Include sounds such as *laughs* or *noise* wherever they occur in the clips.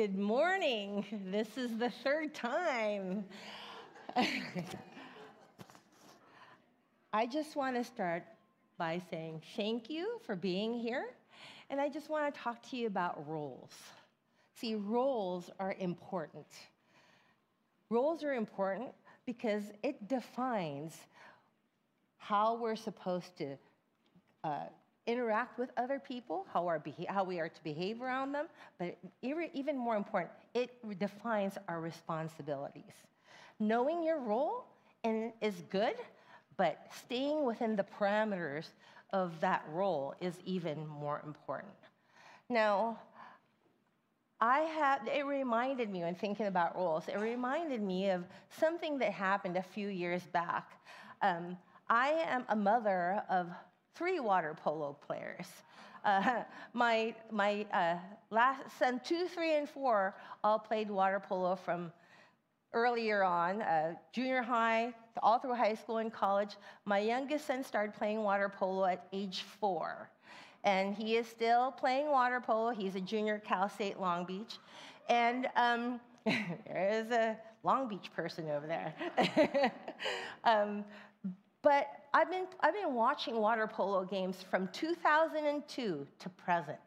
Good morning. This is the third time. I just want to start by saying thank you for being here. And I just want to talk to you about roles. See, roles are important. Roles are important because it defines how we're supposed to uh, interact with other people, how, our how we are to behave around them, but even more important, it defines our responsibilities. Knowing your role is good, but staying within the parameters of that role is even more important. Now, I had, it reminded me when thinking about roles, it reminded me of something that happened a few years back. Um, I am a mother of three water polo players. *laughs* Uh, my my uh, last son, two, three, and four, all played water polo from earlier on, uh, junior high, all through high school and college. My youngest son started playing water polo at age four. And he is still playing water polo. He's a junior at Cal State Long Beach. And um, *laughs* there is a Long Beach person over there. *laughs* um, but I've been, I've been watching water polo games from 2002 to present.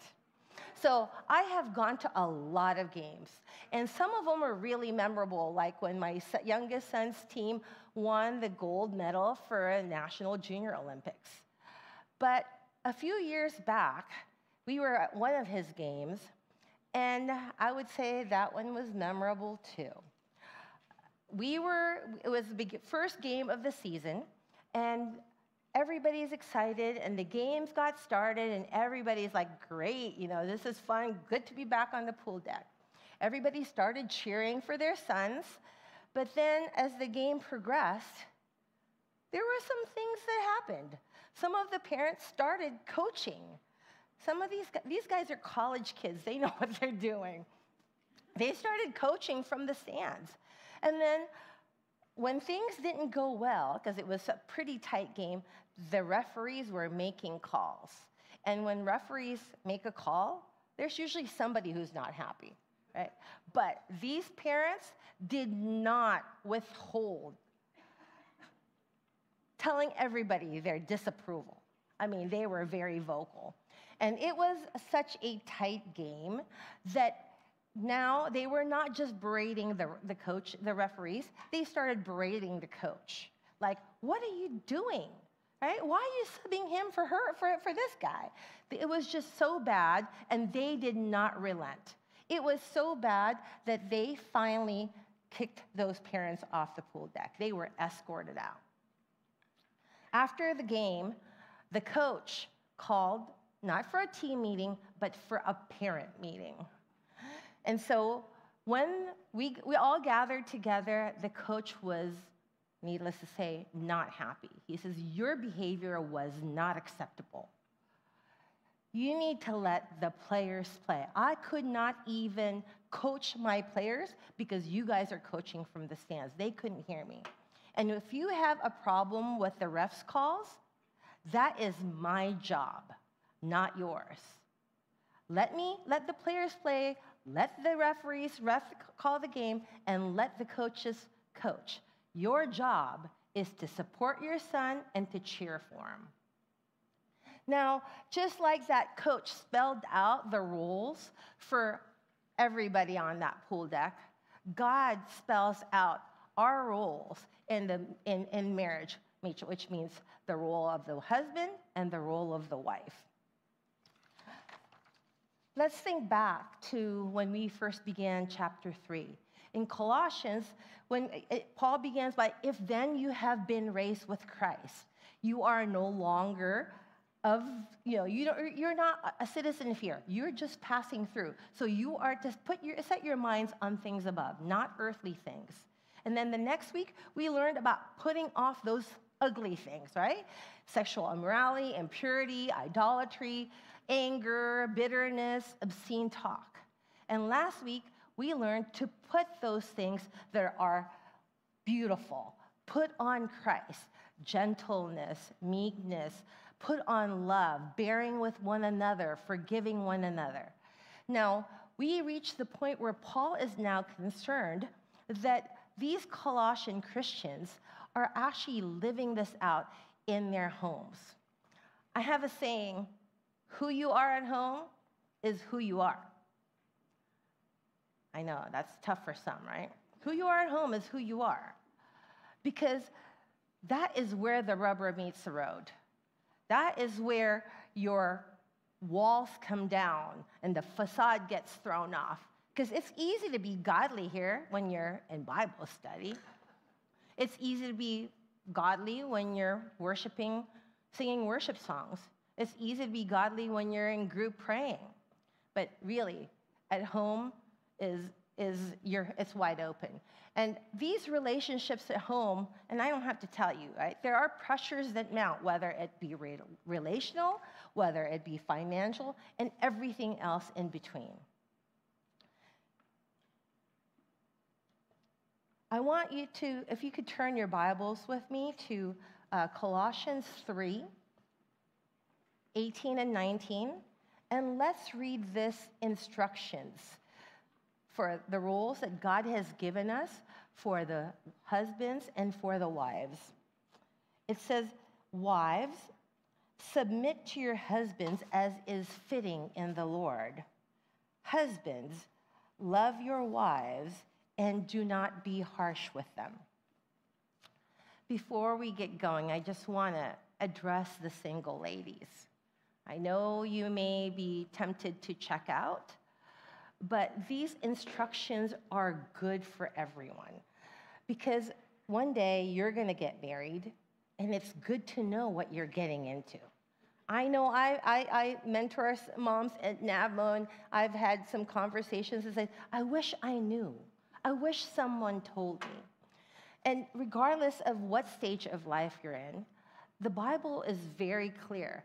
So I have gone to a lot of games, and some of them are really memorable, like when my youngest son's team won the gold medal for a National Junior Olympics. But a few years back, we were at one of his games, and I would say that one was memorable too. We were, it was the first game of the season, and everybody's excited and the games got started and everybody's like great you know this is fun. Good to be back on the pool deck. Everybody started cheering for their sons but then as the game progressed there were some things that happened. Some of the parents started coaching. Some of these these guys are college kids. They know *laughs* what they're doing. They started coaching from the stands. And then when things didn't go well, because it was a pretty tight game, the referees were making calls. And when referees make a call, there's usually somebody who's not happy, right? But these parents did not withhold telling everybody their disapproval. I mean, they were very vocal. And it was such a tight game that now they were not just berating the, the coach, the referees, they started berating the coach. Like, what are you doing? Right? Why are you subbing him for her for, for this guy? It was just so bad, and they did not relent. It was so bad that they finally kicked those parents off the pool deck. They were escorted out. After the game, the coach called not for a team meeting, but for a parent meeting. And so when we, we all gathered together, the coach was, needless to say, not happy. He says, Your behavior was not acceptable. You need to let the players play. I could not even coach my players because you guys are coaching from the stands. They couldn't hear me. And if you have a problem with the refs' calls, that is my job, not yours. Let me let the players play let the referees ref call the game and let the coaches coach. Your job is to support your son and to cheer for him. Now, just like that coach spelled out the rules for everybody on that pool deck, God spells out our roles in, the, in, in marriage, which means the role of the husband and the role of the wife. Let's think back to when we first began chapter 3. In Colossians, when it, Paul begins by, if then you have been raised with Christ, you are no longer of, you know, you don't, you're not a citizen of here. You're just passing through. So you are to put your, set your minds on things above, not earthly things. And then the next week, we learned about putting off those ugly things, right? Sexual immorality, impurity, idolatry, anger, bitterness, obscene talk. And last week, we learned to put those things that are beautiful, put on Christ, gentleness, meekness, put on love, bearing with one another, forgiving one another. Now, we reach the point where Paul is now concerned that these Colossian Christians are actually living this out in their homes. I have a saying who you are at home is who you are. I know that's tough for some, right? Who you are at home is who you are. Because that is where the rubber meets the road. That is where your walls come down and the facade gets thrown off. Because it's easy to be godly here when you're in Bible study. It's easy to be godly when you're worshiping, singing worship songs. It's easy to be godly when you're in group praying. But really, at home is, is your, it's wide open. And these relationships at home, and I don't have to tell you, right? There are pressures that mount, whether it be re- relational, whether it be financial, and everything else in between. I want you to, if you could turn your Bibles with me to uh, Colossians 3 18 and 19, and let's read this instructions for the rules that God has given us for the husbands and for the wives. It says, Wives, submit to your husbands as is fitting in the Lord. Husbands, love your wives and do not be harsh with them. Before we get going, I just want to address the single ladies. I know you may be tempted to check out, but these instructions are good for everyone because one day you're going to get married, and it's good to know what you're getting into. I know I, I, I mentor moms at NAVMO, and I've had some conversations and said, I wish I knew. I wish someone told me. And regardless of what stage of life you're in, the Bible is very clear.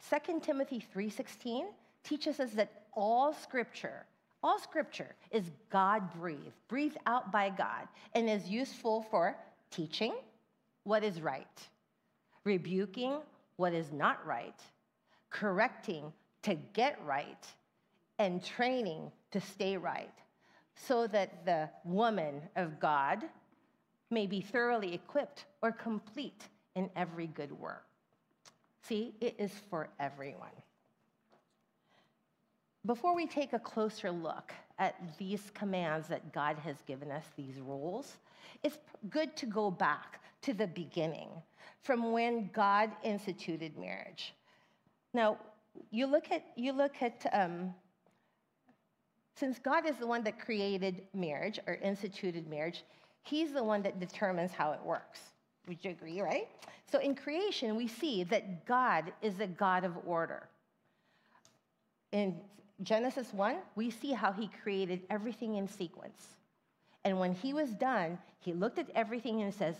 2 Timothy 3:16 teaches us that all scripture, all scripture is God breathed, breathed out by God, and is useful for teaching what is right, rebuking what is not right, correcting to get right, and training to stay right, so that the woman of God may be thoroughly equipped or complete in every good work. See, it is for everyone. Before we take a closer look at these commands that God has given us, these rules, it's good to go back to the beginning, from when God instituted marriage. Now, you look at, you look at um, since God is the one that created marriage or instituted marriage, He's the one that determines how it works. Would you agree, right? So in creation, we see that God is a God of order. In Genesis 1, we see how he created everything in sequence. And when he was done, he looked at everything and says,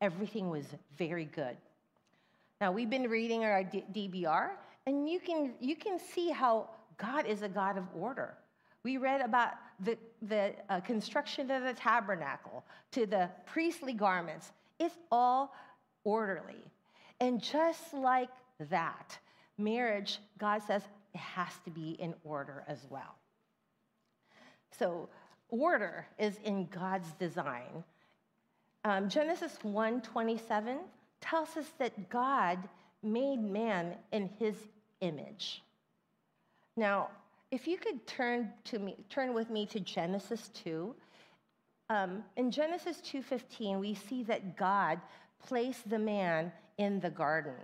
everything was very good. Now, we've been reading our DBR, and you can, you can see how God is a God of order. We read about the, the uh, construction of the tabernacle to the priestly garments. It's all orderly. And just like that, marriage, God says, it has to be in order as well. So, order is in God's design. Um, Genesis 1:27 tells us that God made man in his image. Now, if you could turn to me, turn with me to Genesis 2. Um, in Genesis 2:15, we see that God placed the man in the garden,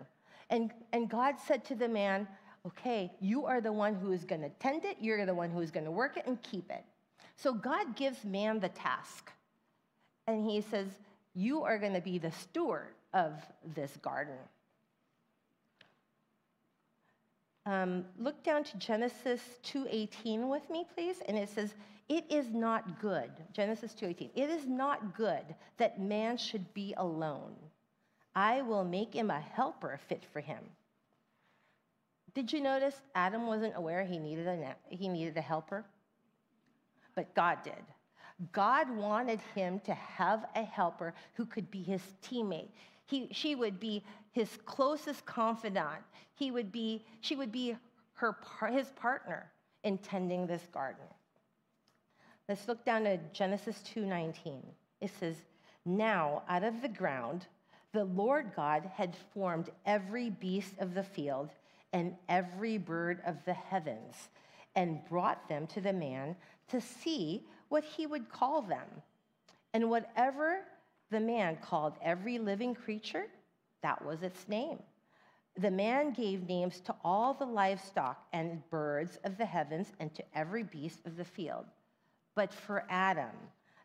and and God said to the man, "Okay, you are the one who is going to tend it. You're the one who is going to work it and keep it." So God gives man the task, and He says, "You are going to be the steward of this garden." Um, look down to Genesis 2:18 with me, please, and it says, "It is not good." Genesis 2:18. It is not good that man should be alone. I will make him a helper fit for him. Did you notice Adam wasn't aware he needed a he needed a helper? But God did. God wanted him to have a helper who could be his teammate. He, she would be his closest confidant. He would be, she would be her, his partner in tending this garden. Let's look down to Genesis 2:19. It says, "Now out of the ground the Lord God had formed every beast of the field and every bird of the heavens and brought them to the man to see what he would call them. And whatever the man called every living creature, that was its name. The man gave names to all the livestock and birds of the heavens and to every beast of the field. But for Adam,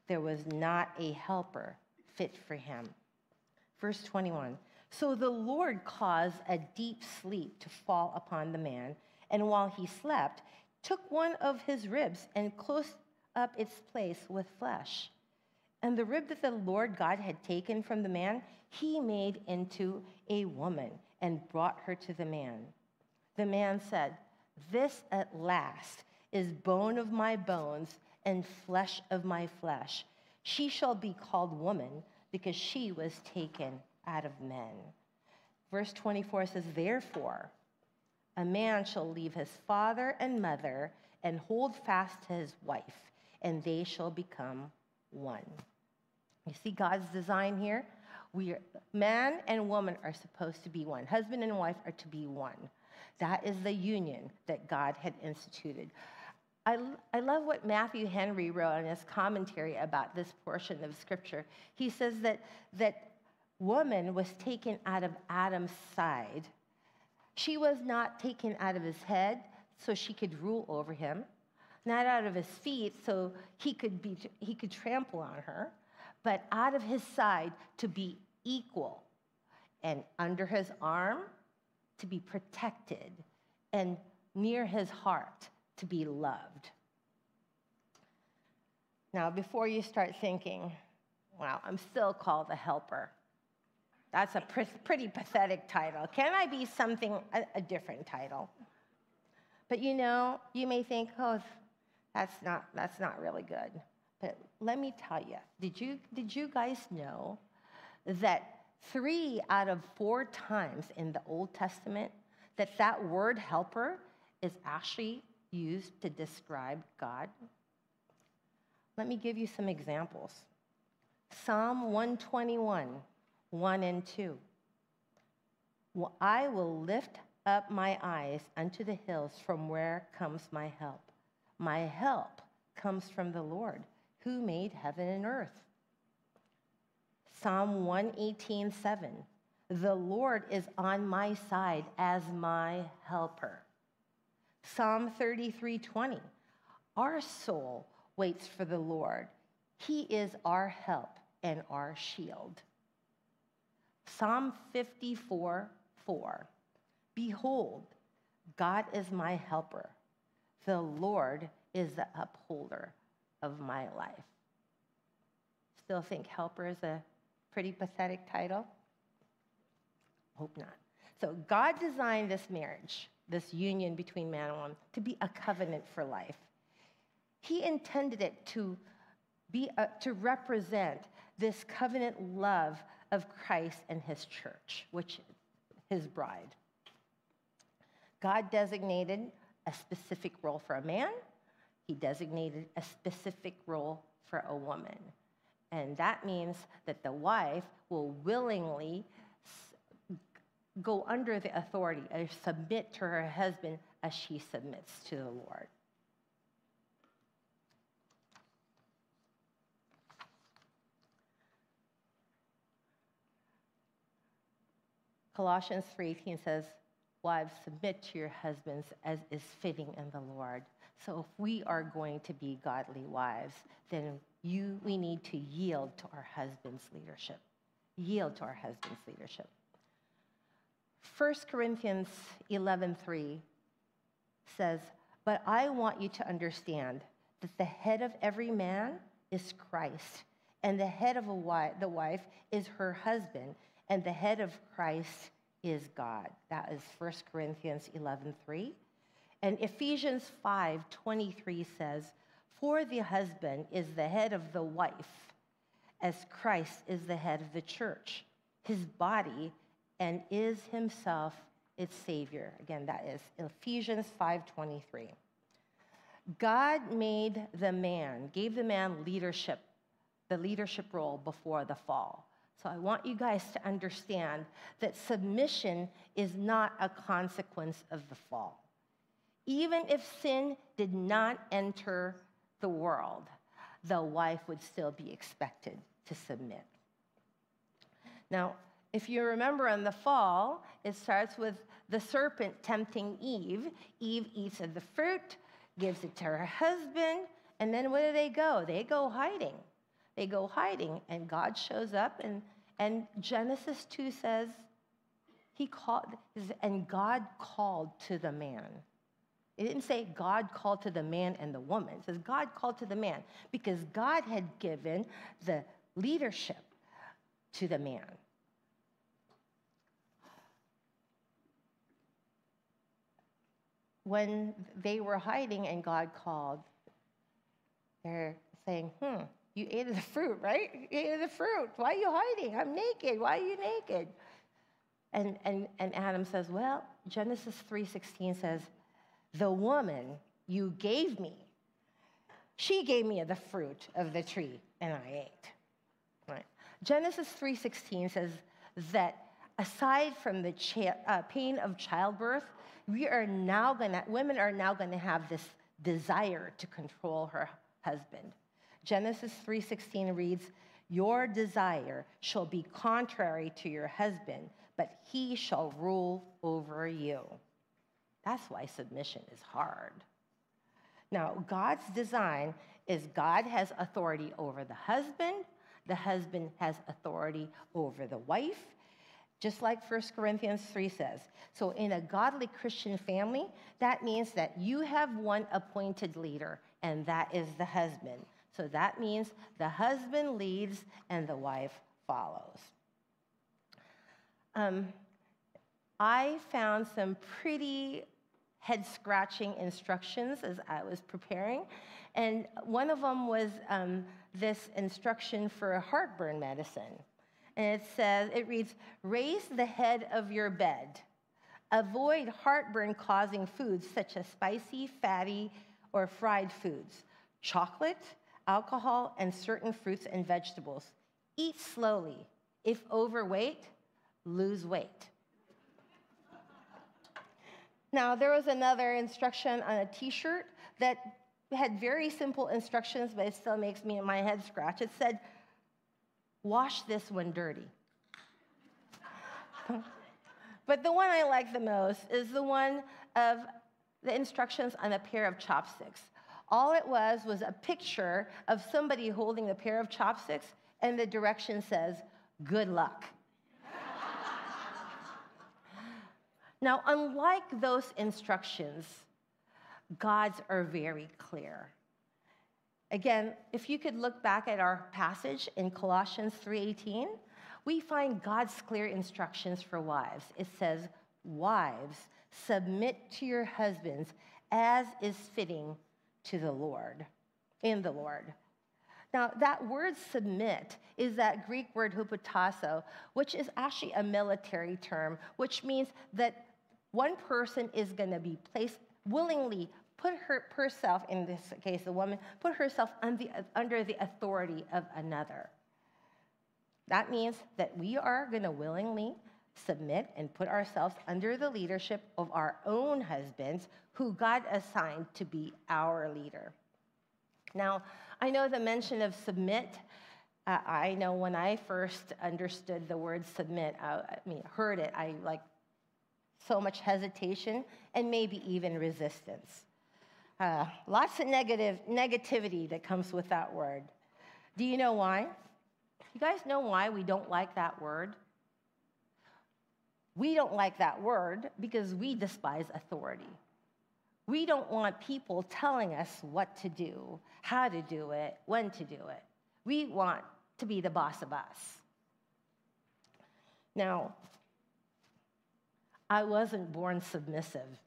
there was not a helper fit for him. Verse 21 So the Lord caused a deep sleep to fall upon the man, and while he slept, took one of his ribs and closed up its place with flesh. And the rib that the Lord God had taken from the man, he made into a woman and brought her to the man. The man said, This at last is bone of my bones and flesh of my flesh. She shall be called woman because she was taken out of men. Verse 24 says, Therefore, a man shall leave his father and mother and hold fast to his wife, and they shall become one. You see God's design here? We are, man and woman are supposed to be one. Husband and wife are to be one. That is the union that God had instituted. I, I love what Matthew Henry wrote in his commentary about this portion of scripture. He says that, that woman was taken out of Adam's side. She was not taken out of his head so she could rule over him, not out of his feet so he could, be, he could trample on her but out of his side to be equal, and under his arm to be protected, and near his heart to be loved. Now, before you start thinking, wow, I'm still called a helper. That's a pretty pathetic title. Can I be something, a, a different title? But you know, you may think, oh, that's not, that's not really good. But let me tell you, did you, did you guys know that three out of four times in the Old Testament that that word helper is actually used to describe God? Let me give you some examples. Psalm 121, 1 and 2. Well, I will lift up my eyes unto the hills from where comes my help. My help comes from the Lord who made heaven and earth. Psalm 118, 7. The Lord is on my side as my helper. Psalm 33, 20. Our soul waits for the Lord. He is our help and our shield. Psalm 54, 4. Behold, God is my helper. The Lord is the upholder of my life. Still think helper is a pretty pathetic title? Hope not. So, God designed this marriage, this union between man and woman, to be a covenant for life. He intended it to, be a, to represent this covenant love of Christ and his church, which is his bride. God designated a specific role for a man he designated a specific role for a woman. And that means that the wife will willingly go under the authority or submit to her husband as she submits to the Lord. Colossians 3:18 says, "Wives, submit to your husbands as is fitting in the Lord." So if we are going to be godly wives, then you, we need to yield to our husband's leadership. Yield to our husband's leadership. 1 Corinthians 11:3 says, "But I want you to understand that the head of every man is Christ, and the head of wife, the wife is her husband, and the head of Christ is God." That is 1 Corinthians 11:3. And Ephesians 5:23 says, "For the husband is the head of the wife, as Christ is the head of the church, his body, and is himself its savior." Again, that is Ephesians 5:23. God made the man, gave the man leadership, the leadership role before the fall. So I want you guys to understand that submission is not a consequence of the fall. Even if sin did not enter the world, the wife would still be expected to submit. Now, if you remember in the fall, it starts with the serpent tempting Eve. Eve eats of the fruit, gives it to her husband, and then where do they go? They go hiding. They go hiding, and God shows up, and, and Genesis 2 says, He called, and God called to the man. It didn't say God called to the man and the woman. It says God called to the man because God had given the leadership to the man. When they were hiding and God called, they're saying, hmm, you ate of the fruit, right? You ate of the fruit. Why are you hiding? I'm naked. Why are you naked? And, and, and Adam says, well, Genesis 3.16 says, the woman you gave me, she gave me the fruit of the tree, and I ate. Right? Genesis 3.16 says that aside from the cha- uh, pain of childbirth, we are now gonna, women are now gonna have this desire to control her husband. Genesis 3:16 reads, "Your desire shall be contrary to your husband, but he shall rule over you." That's why submission is hard. Now, God's design is God has authority over the husband, the husband has authority over the wife, just like 1 Corinthians 3 says. So, in a godly Christian family, that means that you have one appointed leader, and that is the husband. So, that means the husband leads and the wife follows. Um, I found some pretty head scratching instructions as I was preparing. And one of them was um, this instruction for a heartburn medicine. And it says, it reads, raise the head of your bed. Avoid heartburn causing foods such as spicy, fatty, or fried foods, chocolate, alcohol, and certain fruits and vegetables. Eat slowly. If overweight, lose weight. Now, there was another instruction on a t shirt that had very simple instructions, but it still makes me my head scratch. It said, Wash this when dirty. *laughs* but the one I like the most is the one of the instructions on a pair of chopsticks. All it was was a picture of somebody holding a pair of chopsticks, and the direction says, Good luck. Now, unlike those instructions, God's are very clear. Again, if you could look back at our passage in Colossians 3:18, we find God's clear instructions for wives. It says, "Wives, submit to your husbands as is fitting to the Lord, in the Lord." Now, that word submit is that Greek word hupotasso, which is actually a military term, which means that one person is going to be placed willingly put her, herself, in this case, the woman, put herself under, under the authority of another. That means that we are going to willingly submit and put ourselves under the leadership of our own husbands, who God assigned to be our leader. Now, I know the mention of submit. Uh, I know when I first understood the word submit, I, I mean, heard it, I like so much hesitation and maybe even resistance. Uh, lots of negative negativity that comes with that word. Do you know why? You guys know why we don't like that word? We don't like that word because we despise authority. We don't want people telling us what to do, how to do it, when to do it. We want to be the boss of us. Now, I wasn't born submissive.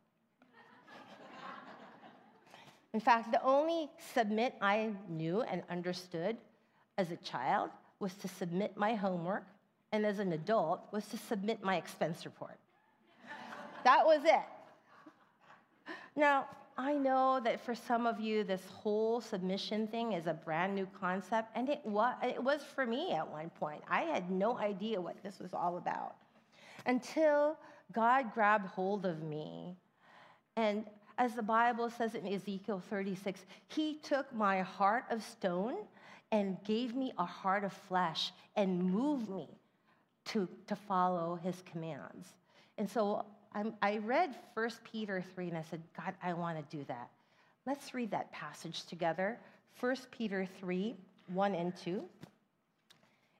In fact, the only submit I knew and understood as a child was to submit my homework, and as an adult was to submit my expense report. that was it. Now, I know that for some of you, this whole submission thing is a brand new concept, and it was, it was for me at one point. I had no idea what this was all about until God grabbed hold of me. And as the Bible says in Ezekiel 36, He took my heart of stone and gave me a heart of flesh and moved me to, to follow His commands. And so I'm, i read 1 Peter 3 and I said, God, I want to do that. Let's read that passage together. 1 Peter 3 1 and 2.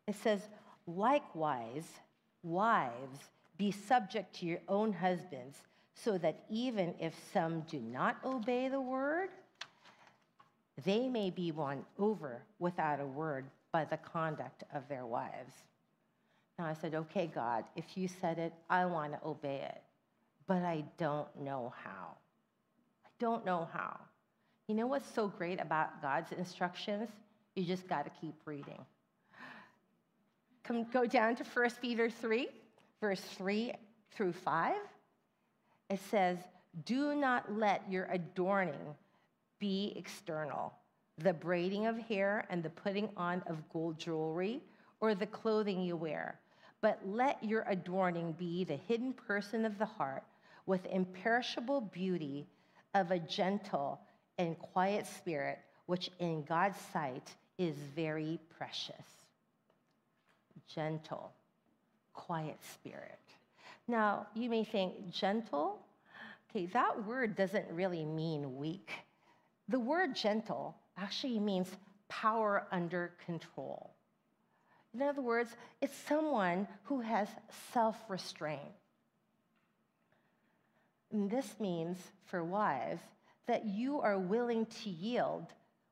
It says, Likewise, wives, be subject to your own husbands, so that even if some do not obey the word, they may be won over without a word by the conduct of their wives. Now I said, Okay, God, if you said it, I want to obey it but I don't know how. I don't know how. You know what's so great about God's instructions? You just got to keep reading. Come, go down to 1 Peter 3, verse 3 through 5. It says, Do not let your adorning be external, the braiding of hair and the putting on of gold jewelry, or the clothing you wear, but let your adorning be the hidden person of the heart with imperishable beauty of a gentle and quiet spirit, which in God's sight is very precious. Gentle, quiet spirit. Now, you may think, gentle? Okay, that word doesn't really mean weak. The word gentle actually means power under control. In other words, it's someone who has self restraint. And this means, for wives, that you are willing to yield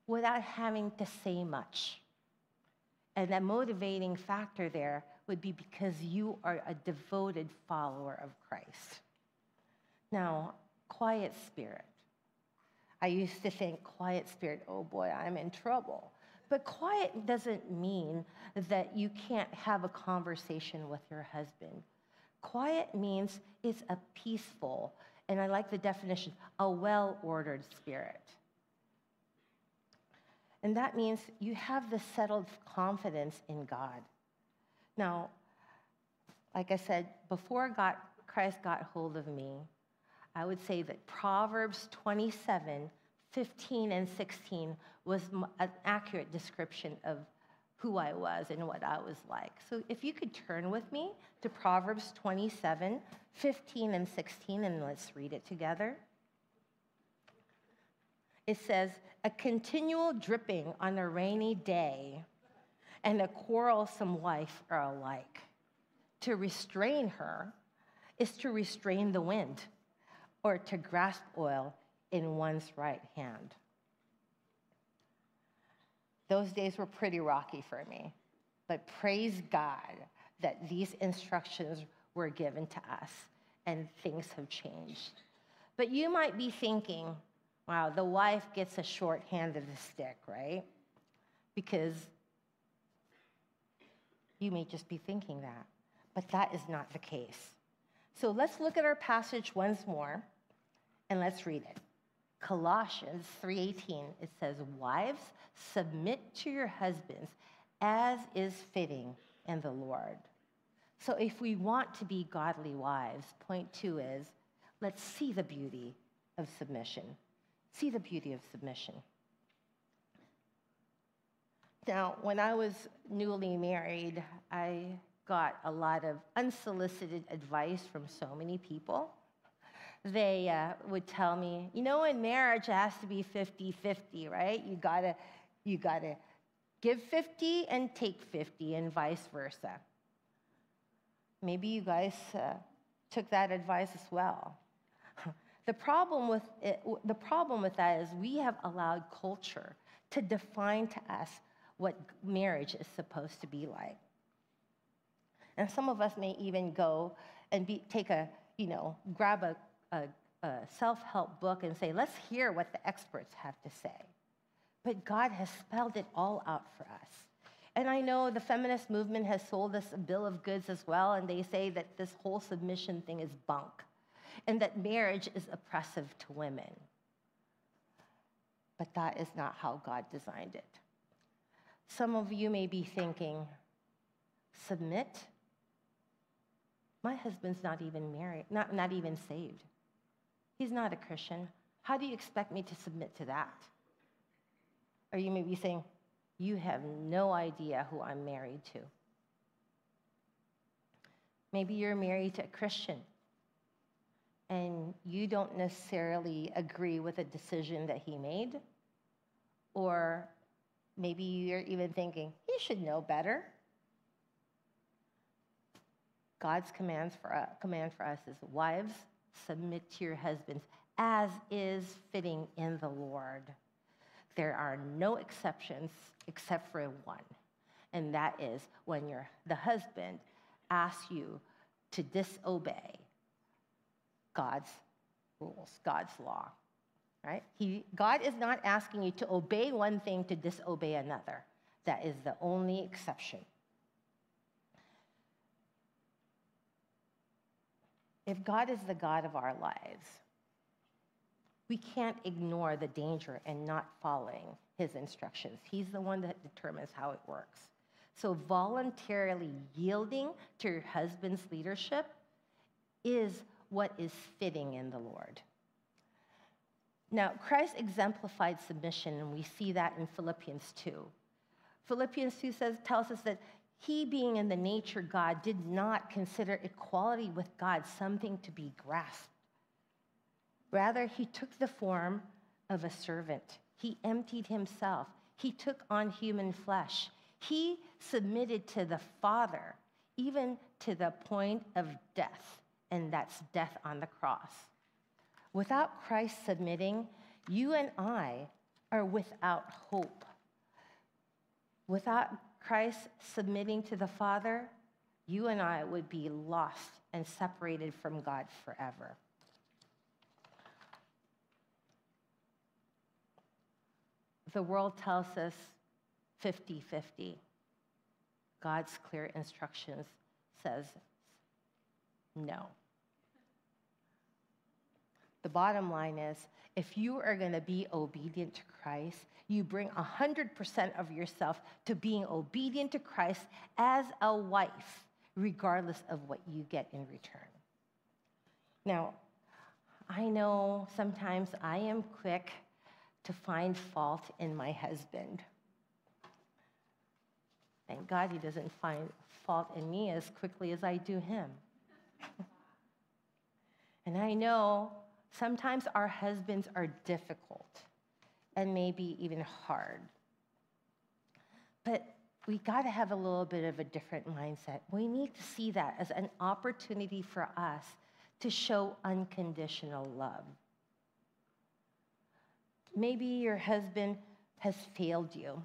without having to say much. And that motivating factor there would be because you are a devoted follower of Christ. Now, quiet spirit. I used to think, quiet spirit, oh boy, I'm in trouble. But quiet doesn't mean that you can't have a conversation with your husband. Quiet means it's a peaceful, and I like the definition, a well ordered spirit. And that means you have the settled confidence in God. Now, like I said, before God, Christ got hold of me, I would say that Proverbs 27 15 and 16 was an accurate description of who I was and what I was like. So if you could turn with me to Proverbs 27 15 and 16, and let's read it together. It says, A continual dripping on a rainy day and a quarrelsome wife are alike. To restrain her is to restrain the wind or to grasp oil in one's right hand. Those days were pretty rocky for me, but praise God that these instructions were given to us, and things have changed. But you might be thinking, wow, the wife gets a short hand of the stick, right? Because you may just be thinking that, but that is not the case. So let's look at our passage once more and let's read it. Colossians 3:18 it says wives submit to your husbands as is fitting in the Lord. So, if we want to be godly wives, point two is let's see the beauty of submission. See the beauty of submission. Now, when I was newly married, I got a lot of unsolicited advice from so many people. They uh, would tell me, you know, in marriage, it has to be 50 50, right? You gotta, you gotta give 50 and take 50, and vice versa. Maybe you guys uh, took that advice as well. *laughs* the, problem with it, the problem with that is we have allowed culture to define to us what marriage is supposed to be like. And some of us may even go and be, take a, you know, grab a, a, a self help book and say, let's hear what the experts have to say. But God has spelled it all out for us. And I know the feminist movement has sold us a bill of goods as well, and they say that this whole submission thing is bunk and that marriage is oppressive to women. but that is not how God designed it. Some of you may be thinking, submit? My husband's not even married, not, not even saved. He's not a Christian. How do you expect me to submit to that? Or you may be saying, You have no idea who I'm married to. Maybe you're married to a Christian and you don't necessarily agree with a decision that he made. Or maybe you're even thinking, he should know better. God's commands for us, command for us is wives, submit to your husbands as is fitting in the Lord. There are no exceptions except for one, and that is when your, the husband asks you to disobey God's rules, God's law. Right? He, God is not asking you to obey one thing to disobey another. That is the only exception. If God is the God of our lives, we can't ignore the danger and not following his instructions. He's the one that determines how it works. So, voluntarily yielding to your husband's leadership is what is fitting in the Lord. Now, Christ exemplified submission, and we see that in Philippians 2. Philippians 2 says, tells us that he, being in the nature God, did not consider equality with God something to be grasped. Rather, he took the form of a servant. He emptied himself. He took on human flesh. He submitted to the Father, even to the point of death, and that's death on the cross. Without Christ submitting, you and I are without hope. Without Christ submitting to the Father, you and I would be lost and separated from God forever. The world tells us 50 50. God's clear instructions says no. The bottom line is if you are going to be obedient to Christ, you bring 100% of yourself to being obedient to Christ as a wife, regardless of what you get in return. Now, I know sometimes I am quick to find fault in my husband. Thank God he doesn't find fault in me as quickly as I do him. *laughs* and I know sometimes our husbands are difficult and maybe even hard. But we got to have a little bit of a different mindset. We need to see that as an opportunity for us to show unconditional love. Maybe your husband has failed you.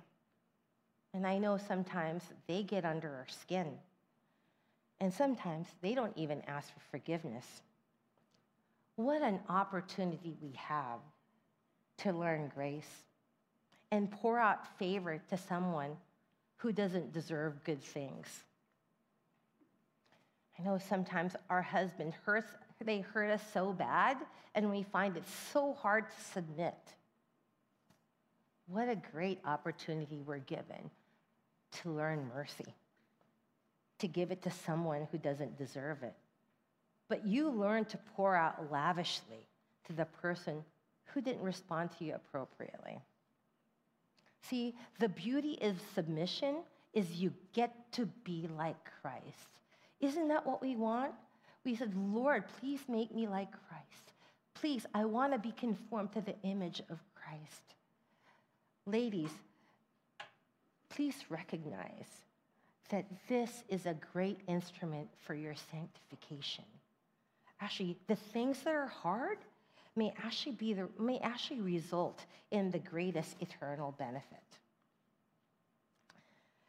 And I know sometimes they get under our skin. And sometimes they don't even ask for forgiveness. What an opportunity we have to learn grace and pour out favor to someone who doesn't deserve good things. I know sometimes our husband hurts, they hurt us so bad, and we find it so hard to submit. What a great opportunity we're given to learn mercy, to give it to someone who doesn't deserve it. But you learn to pour out lavishly to the person who didn't respond to you appropriately. See, the beauty of submission is you get to be like Christ. Isn't that what we want? We said, Lord, please make me like Christ. Please, I want to be conformed to the image of Christ. Ladies, please recognize that this is a great instrument for your sanctification. Actually, the things that are hard may actually be the, may actually result in the greatest eternal benefit.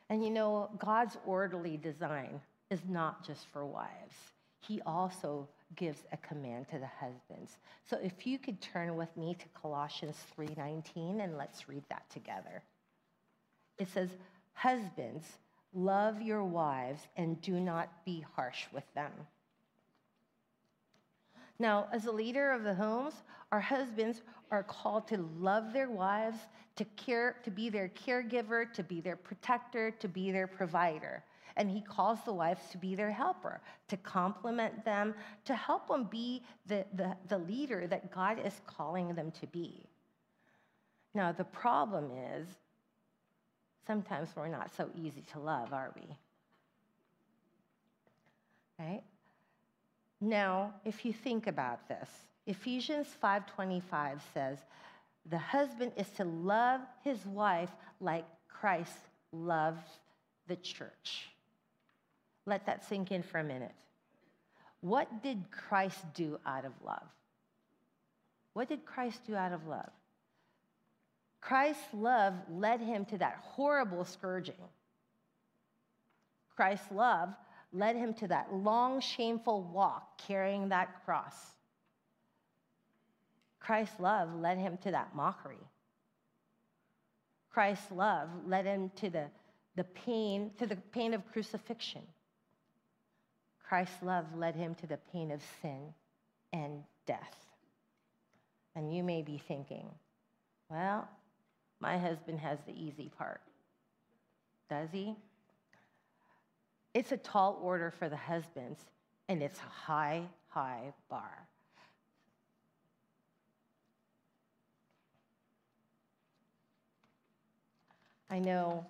And you know, God's orderly design is not just for wives. He also gives a command to the husbands. So if you could turn with me to Colossians 3:19 and let's read that together. It says, "Husbands, love your wives and do not be harsh with them." Now, as a leader of the homes, our husbands are called to love their wives, to care, to be their caregiver, to be their protector, to be their provider. And he calls the wives to be their helper, to complement them, to help them be the, the, the leader that God is calling them to be. Now, the problem is sometimes we're not so easy to love, are we? Right? Now, if you think about this, Ephesians 5:25 says, "The husband is to love his wife like Christ loved the church." Let that sink in for a minute. What did Christ do out of love? What did Christ do out of love? Christ's love led him to that horrible scourging. Christ's love led him to that long, shameful walk carrying that cross. Christ's love led him to that mockery. Christ's love led him to the, the pain, to the pain of crucifixion. Christ's love led him to the pain of sin and death. And you may be thinking, well, my husband has the easy part. Does he? It's a tall order for the husbands, and it's a high, high bar. I know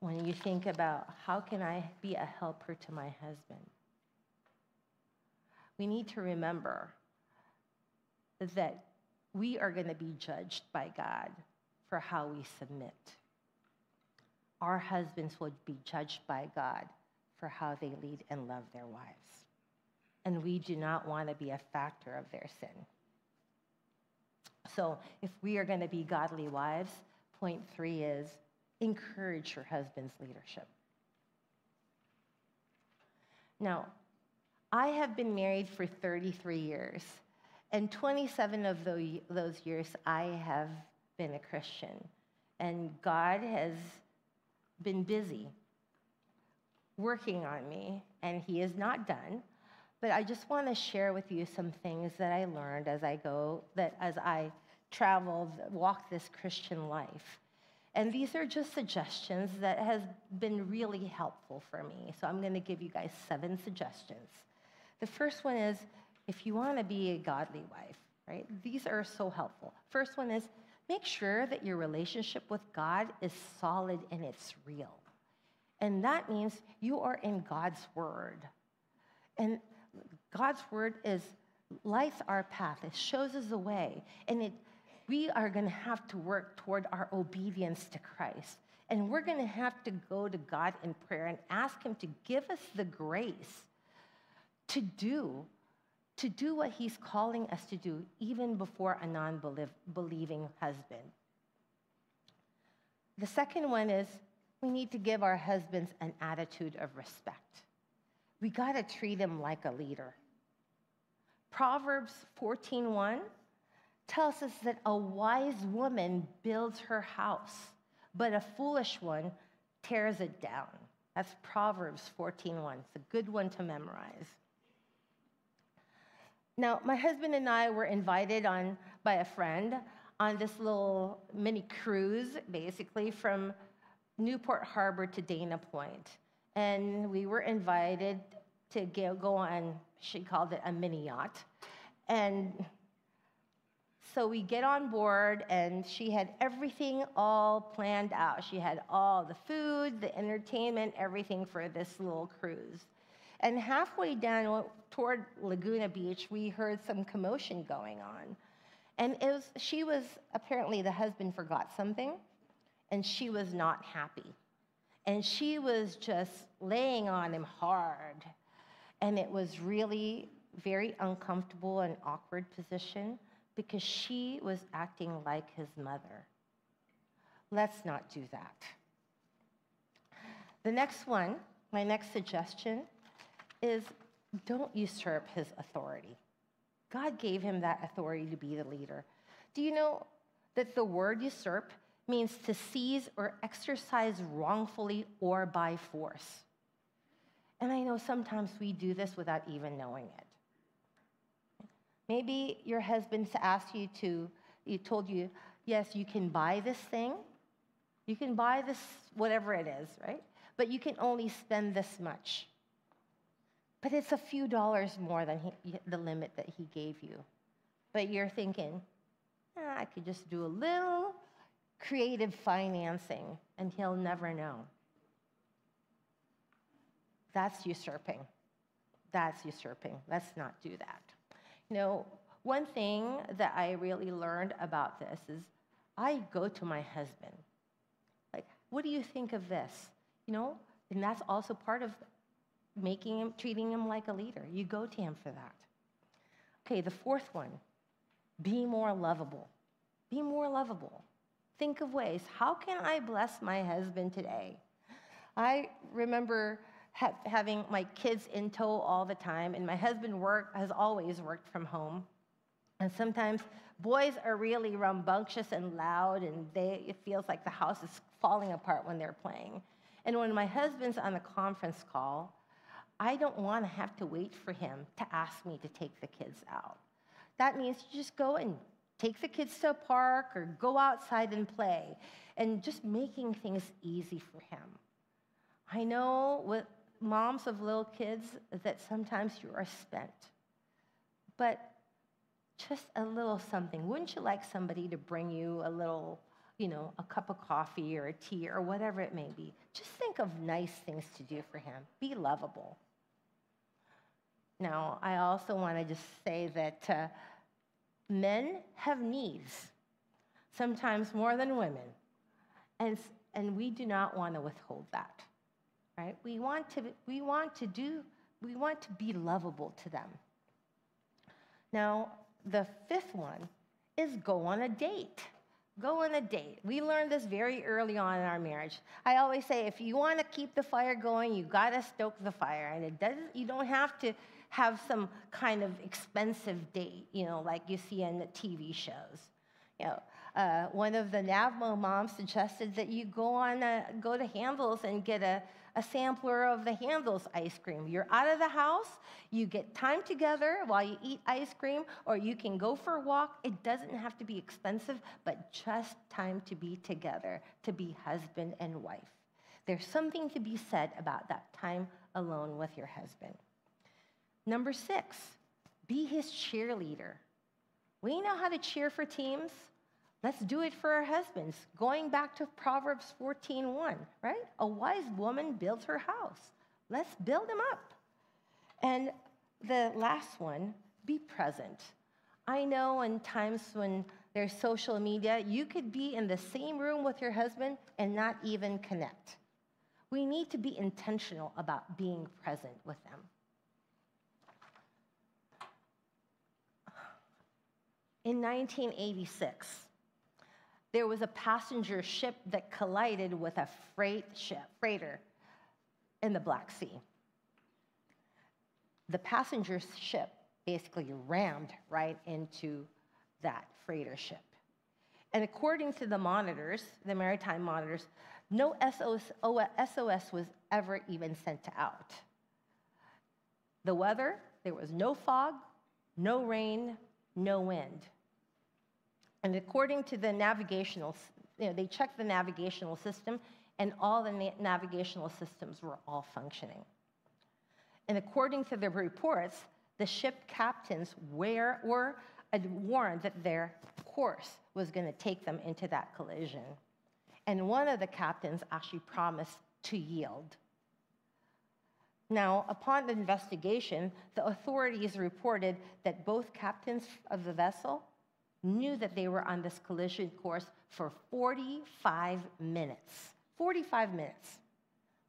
when you think about how can I be a helper to my husband, we need to remember that we are going to be judged by God for how we submit. Our husbands will be judged by God for how they lead and love their wives. And we do not want to be a factor of their sin. So, if we are going to be godly wives, point three is encourage your husband's leadership. Now, I have been married for 33 years, and 27 of those years I have been a Christian. And God has been busy working on me, and He is not done. But I just want to share with you some things that I learned as I go, that as I traveled, walk this Christian life. And these are just suggestions that has been really helpful for me. So I'm going to give you guys seven suggestions. The first one is if you want to be a godly wife, right? These are so helpful. First one is make sure that your relationship with God is solid and it's real. And that means you are in God's word. And God's word is lights our path. It shows us the way. And it we are going to have to work toward our obedience to Christ. And we're going to have to go to God in prayer and ask Him to give us the grace to do, to do what He's calling us to do, even before a non believing husband. The second one is we need to give our husbands an attitude of respect. We got to treat him like a leader. Proverbs 14:1 tells us that a wise woman builds her house, but a foolish one tears it down. That's Proverbs 14:1. It's a good one to memorize. Now, my husband and I were invited on by a friend on this little mini cruise, basically from Newport Harbor to Dana Point. And we were invited to go on, she called it a mini yacht. And so we get on board, and she had everything all planned out. She had all the food, the entertainment, everything for this little cruise. And halfway down toward Laguna Beach, we heard some commotion going on. And it was, she was apparently the husband forgot something, and she was not happy. And she was just laying on him hard. And it was really very uncomfortable and awkward position because she was acting like his mother. Let's not do that. The next one, my next suggestion, is don't usurp his authority. God gave him that authority to be the leader. Do you know that the word usurp means to seize or exercise wrongfully or by force? And I know sometimes we do this without even knowing it. Maybe your husband's asked you to, he told you, yes, you can buy this thing. You can buy this, whatever it is, right? But you can only spend this much. But it's a few dollars more than he, the limit that he gave you. But you're thinking, ah, I could just do a little creative financing and he'll never know. That's usurping. That's usurping. Let's not do that. You know, one thing that I really learned about this is I go to my husband. Like, what do you think of this? You know, and that's also part of making him, treating him like a leader. You go to him for that. Okay, the fourth one be more lovable. Be more lovable. Think of ways. How can I bless my husband today? I remember ha- having my kids in tow all the time, and my husband work has always worked from home. And sometimes boys are really rambunctious and loud, and they, it feels like the house is falling apart when they're playing. And when my husband's on a conference call, I don't want to have to wait for him to ask me to take the kids out. That means you just go and take the kids to a park or go outside and play, and just making things easy for him. I know with moms of little kids that sometimes you are spent. But just a little something. Wouldn't you like somebody to bring you a little, you know, a cup of coffee or a tea or whatever it may be? Just think of nice things to do for him. Be lovable. Now, I also want to just say that uh, men have needs, sometimes more than women. And, and we do not want to withhold that right? We want to, we want to do, we want to be lovable to them. Now, the fifth one is go on a date. Go on a date. We learned this very early on in our marriage. I always say if you want to keep the fire going, you got to stoke the fire. And it doesn't you don't have to have some kind of expensive date, you know, like you see in the TV shows. You know, uh, one of the Navmo moms suggested that you go on a, go to Handel's and get a a sampler of the Handel's ice cream. You're out of the house, you get time together while you eat ice cream, or you can go for a walk. It doesn't have to be expensive, but just time to be together, to be husband and wife. There's something to be said about that time alone with your husband. Number six, be his cheerleader. We know how to cheer for teams. Let's do it for our husbands. Going back to Proverbs 14:1, right? A wise woman builds her house. Let's build them up. And the last one, be present. I know in times when there's social media, you could be in the same room with your husband and not even connect. We need to be intentional about being present with them. In 1986, there was a passenger ship that collided with a freight ship, freighter in the Black Sea. The passenger ship basically rammed right into that freighter ship. And according to the monitors, the maritime monitors, no SOS, SOS was ever even sent out. The weather, there was no fog, no rain, no wind. And according to the navigational, you know, they checked the navigational system, and all the na- navigational systems were all functioning. And according to the reports, the ship captains were, were warned that their course was going to take them into that collision. And one of the captains actually promised to yield. Now, upon investigation, the authorities reported that both captains of the vessel knew that they were on this collision course for 45 minutes. 45 minutes.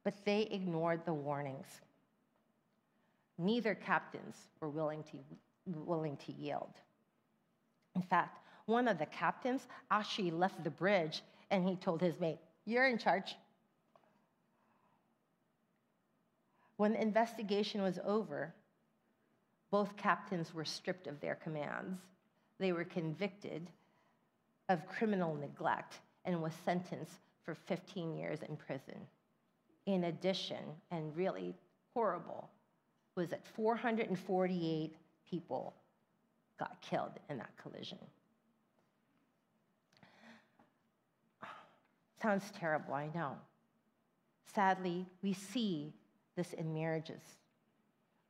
But they ignored the warnings. Neither captains were willing to, willing to yield. In fact, one of the captains actually left the bridge and he told his mate, You're in charge. When the investigation was over, both captains were stripped of their commands they were convicted of criminal neglect and was sentenced for 15 years in prison. In addition, and really horrible was that 448 people got killed in that collision. *sighs* Sounds terrible, I know. Sadly, we see this in marriages.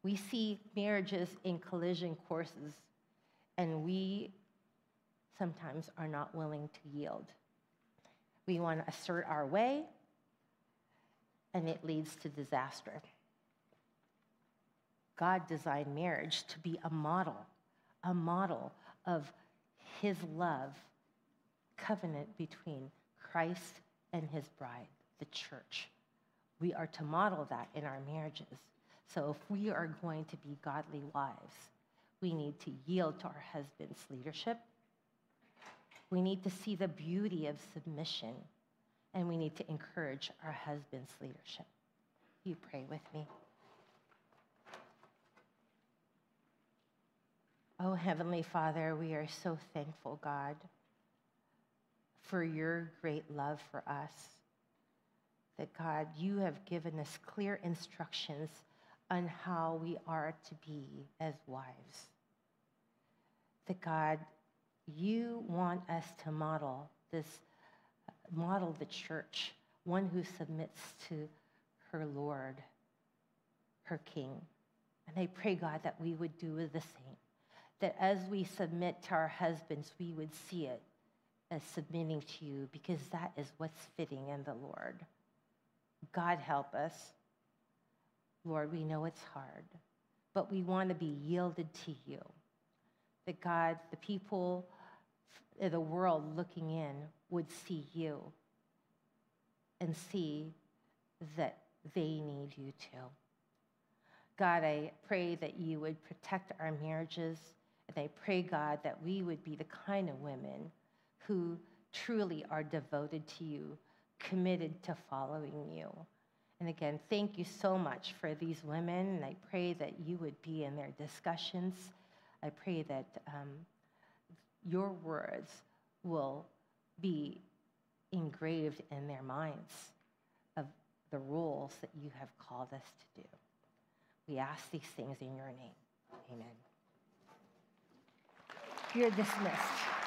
We see marriages in collision courses, and we sometimes are not willing to yield. We want to assert our way, and it leads to disaster. God designed marriage to be a model, a model of his love, covenant between Christ and his bride, the church. We are to model that in our marriages. So if we are going to be godly wives, we need to yield to our husband's leadership. We need to see the beauty of submission, and we need to encourage our husband's leadership. You pray with me. Oh, Heavenly Father, we are so thankful, God, for your great love for us. That, God, you have given us clear instructions on how we are to be as wives. That, God, you want us to model this, model the church, one who submits to her Lord, her King. And I pray, God, that we would do the same that as we submit to our husbands, we would see it as submitting to you because that is what's fitting in the Lord. God help us. Lord, we know it's hard, but we want to be yielded to you. That God, the people the world looking in would see you and see that they need you too. God, I pray that you would protect our marriages and I pray, God, that we would be the kind of women who truly are devoted to you, committed to following you. And again, thank you so much for these women. And I pray that you would be in their discussions. I pray that um, your words will be engraved in their minds of the rules that you have called us to do. We ask these things in your name. Amen. You're dismissed.